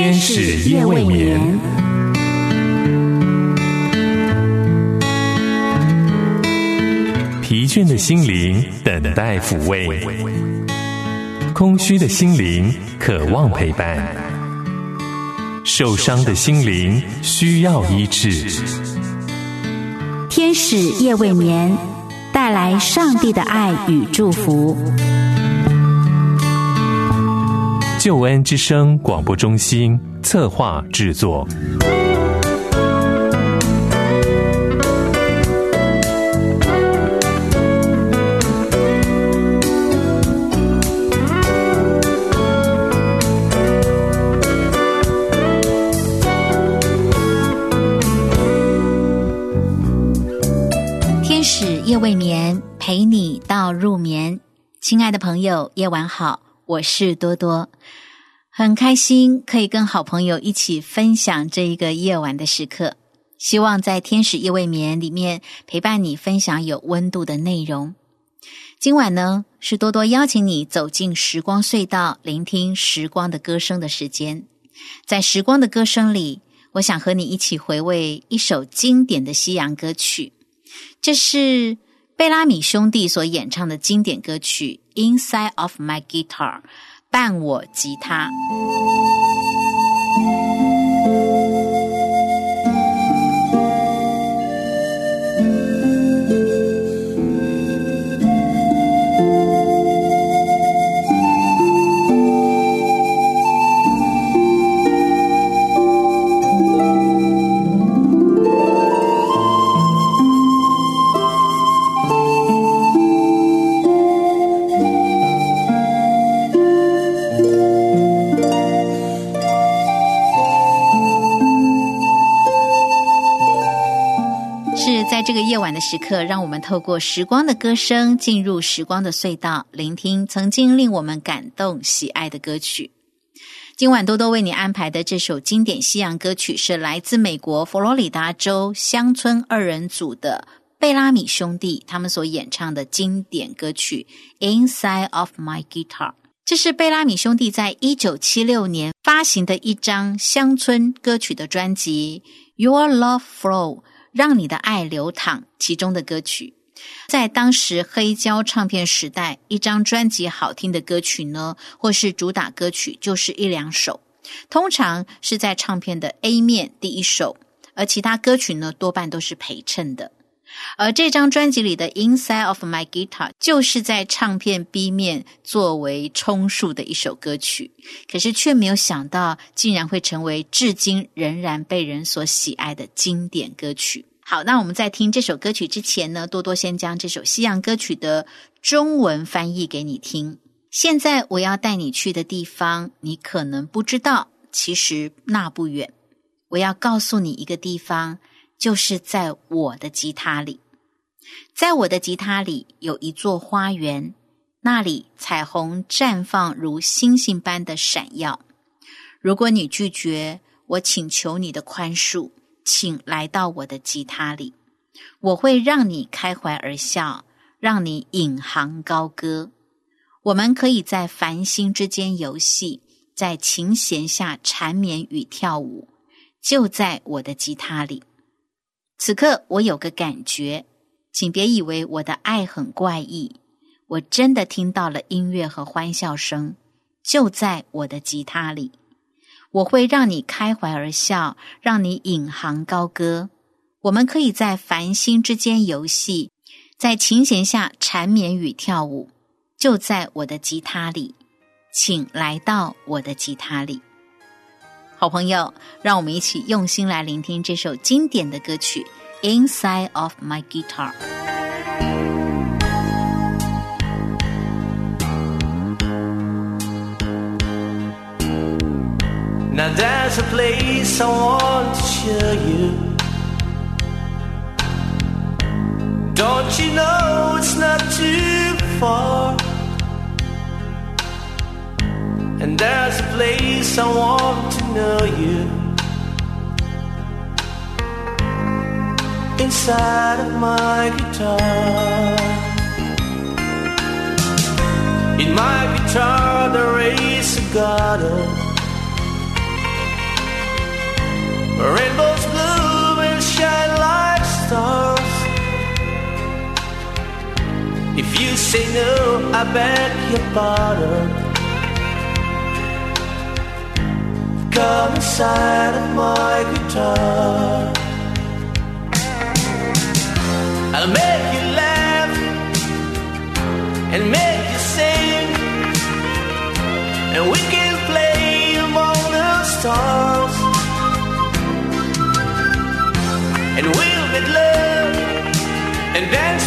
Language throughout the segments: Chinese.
天使夜未眠，疲倦的心灵等待抚慰，空虚的心灵渴望陪伴，受伤的心灵需要医治。天使夜未眠，带来上帝的爱与祝福。救恩之声广播中心策划制作。天使夜未眠，陪你到入眠。亲爱的朋友，夜晚好。我是多多，很开心可以跟好朋友一起分享这一个夜晚的时刻。希望在天使夜未眠里面陪伴你，分享有温度的内容。今晚呢，是多多邀请你走进时光隧道，聆听时光的歌声的时间。在时光的歌声里，我想和你一起回味一首经典的西洋歌曲，这是。贝拉米兄弟所演唱的经典歌曲《Inside of My Guitar》，伴我吉他。时刻，让我们透过时光的歌声，进入时光的隧道，聆听曾经令我们感动、喜爱的歌曲。今晚多多为你安排的这首经典西洋歌曲，是来自美国佛罗里达州乡村二人组的贝拉米兄弟他们所演唱的经典歌曲《Inside of My Guitar》。这是贝拉米兄弟在一九七六年发行的一张乡村歌曲的专辑《Your Love Flow》。让你的爱流淌，其中的歌曲，在当时黑胶唱片时代，一张专辑好听的歌曲呢，或是主打歌曲，就是一两首，通常是在唱片的 A 面第一首，而其他歌曲呢，多半都是陪衬的。而这张专辑里的《Inside of My Guitar》就是在唱片 B 面作为充数的一首歌曲，可是却没有想到，竟然会成为至今仍然被人所喜爱的经典歌曲。好，那我们在听这首歌曲之前呢，多多先将这首西洋歌曲的中文翻译给你听。现在我要带你去的地方，你可能不知道，其实那不远。我要告诉你一个地方。就是在我的吉他里，在我的吉他里有一座花园，那里彩虹绽放如星星般的闪耀。如果你拒绝我，请求你的宽恕，请来到我的吉他里，我会让你开怀而笑，让你引吭高歌。我们可以在繁星之间游戏，在琴弦下缠绵与跳舞，就在我的吉他里。此刻我有个感觉，请别以为我的爱很怪异，我真的听到了音乐和欢笑声，就在我的吉他里。我会让你开怀而笑，让你引吭高歌。我们可以在繁星之间游戏，在琴弦下缠绵与跳舞，就在我的吉他里。请来到我的吉他里。好朋友，让我们一起用心来聆听这首经典的歌曲《Inside of My Guitar》。Now there's a place I want to show you. Don't you know it's not too far? And there's a place I want to know you inside of my guitar. In my guitar, there is a garden. Rainbows bloom and shine like stars. If you say no, I beg your pardon. Come inside of my guitar. I'll make you laugh and make you sing, and we can play among the stars, and we'll make love and dance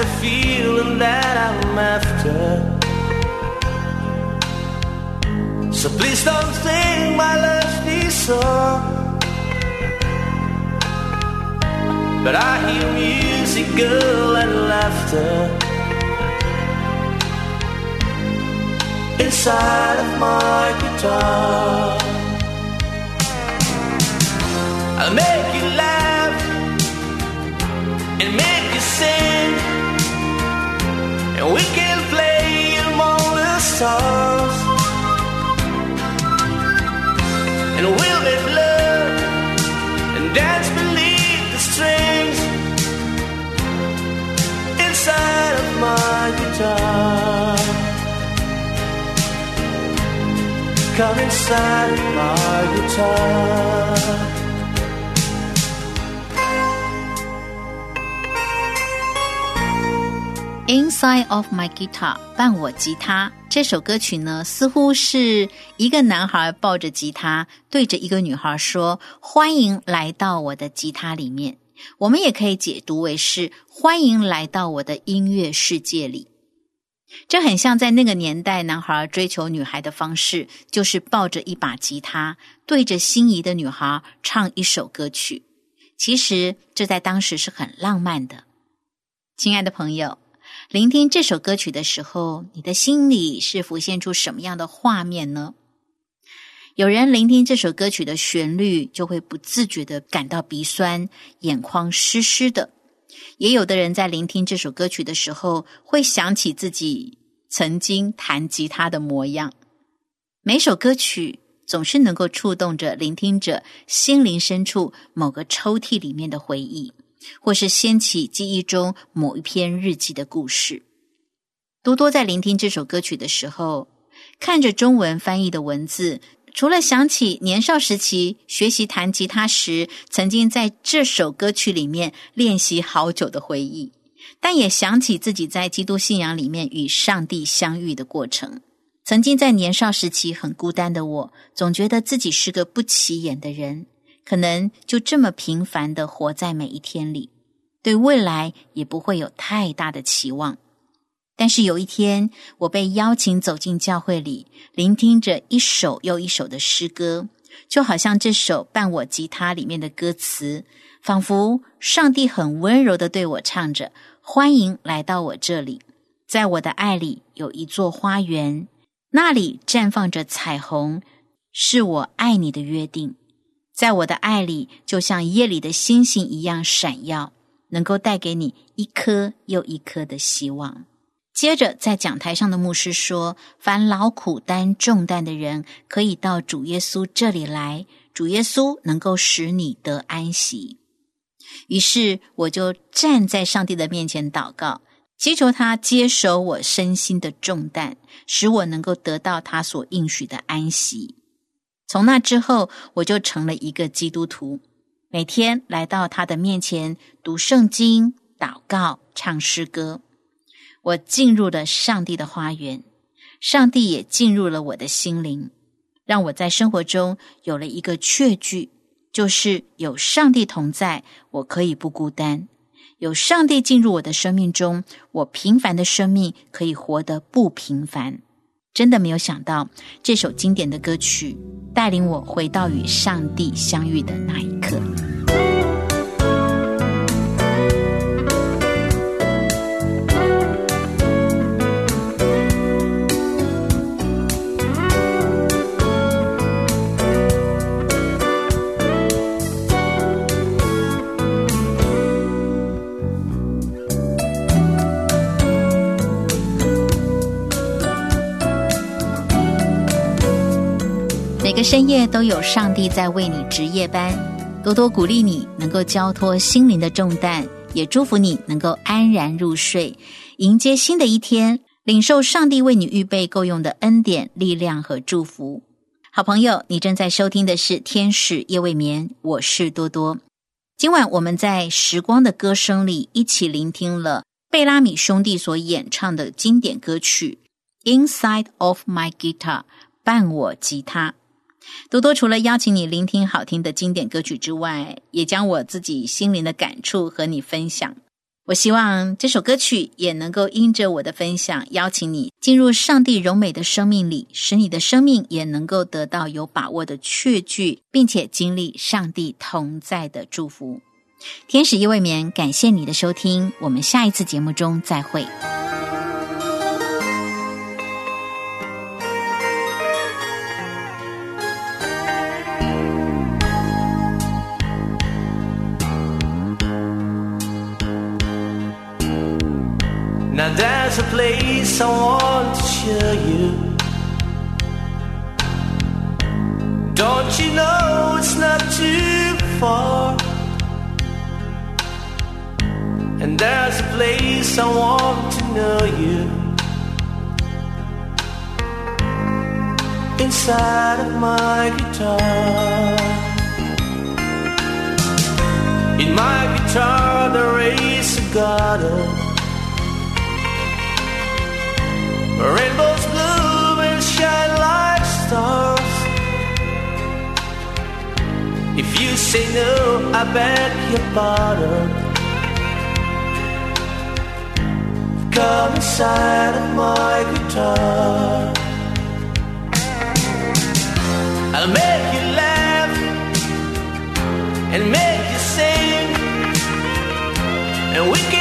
a feeling that I'm after. So please don't sing my lusty song. But I hear music, girl, and laughter inside of my guitar. I'll make you laugh and make you sing, we can play among the stars, and we'll make love and dance beneath the strings inside of my guitar. Come inside of my guitar. Inside of My Guitar 伴我吉他这首歌曲呢，似乎是一个男孩抱着吉他，对着一个女孩说：“欢迎来到我的吉他里面。”我们也可以解读为是欢迎来到我的音乐世界里。这很像在那个年代，男孩追求女孩的方式，就是抱着一把吉他，对着心仪的女孩唱一首歌曲。其实这在当时是很浪漫的。亲爱的朋友。聆听这首歌曲的时候，你的心里是浮现出什么样的画面呢？有人聆听这首歌曲的旋律，就会不自觉的感到鼻酸，眼眶湿湿的；也有的人在聆听这首歌曲的时候，会想起自己曾经弹吉他的模样。每首歌曲总是能够触动着聆听者心灵深处某个抽屉里面的回忆。或是掀起记忆中某一篇日记的故事。多多在聆听这首歌曲的时候，看着中文翻译的文字，除了想起年少时期学习弹吉他时，曾经在这首歌曲里面练习好久的回忆，但也想起自己在基督信仰里面与上帝相遇的过程。曾经在年少时期很孤单的我，总觉得自己是个不起眼的人。可能就这么平凡的活在每一天里，对未来也不会有太大的期望。但是有一天，我被邀请走进教会里，聆听着一首又一首的诗歌，就好像这首伴我吉他里面的歌词，仿佛上帝很温柔的对我唱着：“欢迎来到我这里，在我的爱里有一座花园，那里绽放着彩虹，是我爱你的约定。”在我的爱里，就像夜里的星星一样闪耀，能够带给你一颗又一颗的希望。接着，在讲台上的牧师说：“凡劳苦担重担的人，可以到主耶稣这里来，主耶稣能够使你得安息。”于是，我就站在上帝的面前祷告，祈求他接手我身心的重担，使我能够得到他所应许的安息。从那之后，我就成了一个基督徒，每天来到他的面前读圣经、祷告、唱诗歌。我进入了上帝的花园，上帝也进入了我的心灵，让我在生活中有了一个确据，就是有上帝同在，我可以不孤单；有上帝进入我的生命中，我平凡的生命可以活得不平凡。真的没有想到，这首经典的歌曲带领我回到与上帝相遇的那一刻。深夜都有上帝在为你值夜班，多多鼓励你能够交托心灵的重担，也祝福你能够安然入睡，迎接新的一天，领受上帝为你预备够用的恩典、力量和祝福。好朋友，你正在收听的是《天使夜未眠》，我是多多。今晚我们在时光的歌声里一起聆听了贝拉米兄弟所演唱的经典歌曲《Inside of My Guitar》，伴我吉他。多多除了邀请你聆听好听的经典歌曲之外，也将我自己心灵的感触和你分享。我希望这首歌曲也能够因着我的分享，邀请你进入上帝柔美的生命里，使你的生命也能够得到有把握的确据，并且经历上帝同在的祝福。天使夜未眠，感谢你的收听，我们下一次节目中再会。There's a place I want to show you. Don't you know it's not too far? And there's a place I want to know you. Inside of my guitar. In my guitar, there is a garden. If you say no, I beg your pardon. Come inside of my guitar. I'll make you laugh and make you sing, and we can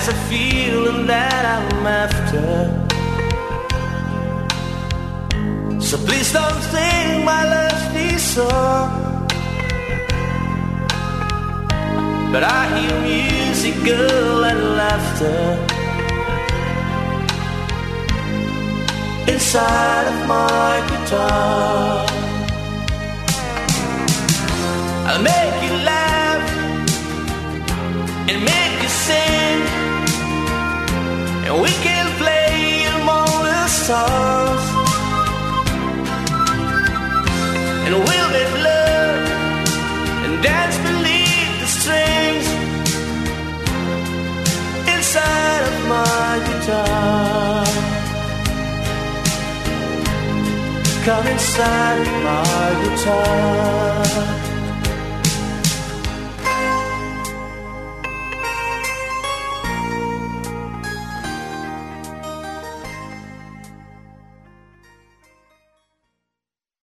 that's a feeling that I'm after. So please don't think my love is so. But I hear music, girl, and laughter inside of my guitar. I'll make you laugh and make you sing, and we can play among the stars, and we'll make love and dance beneath the strings inside of my guitar. Come inside of my guitar.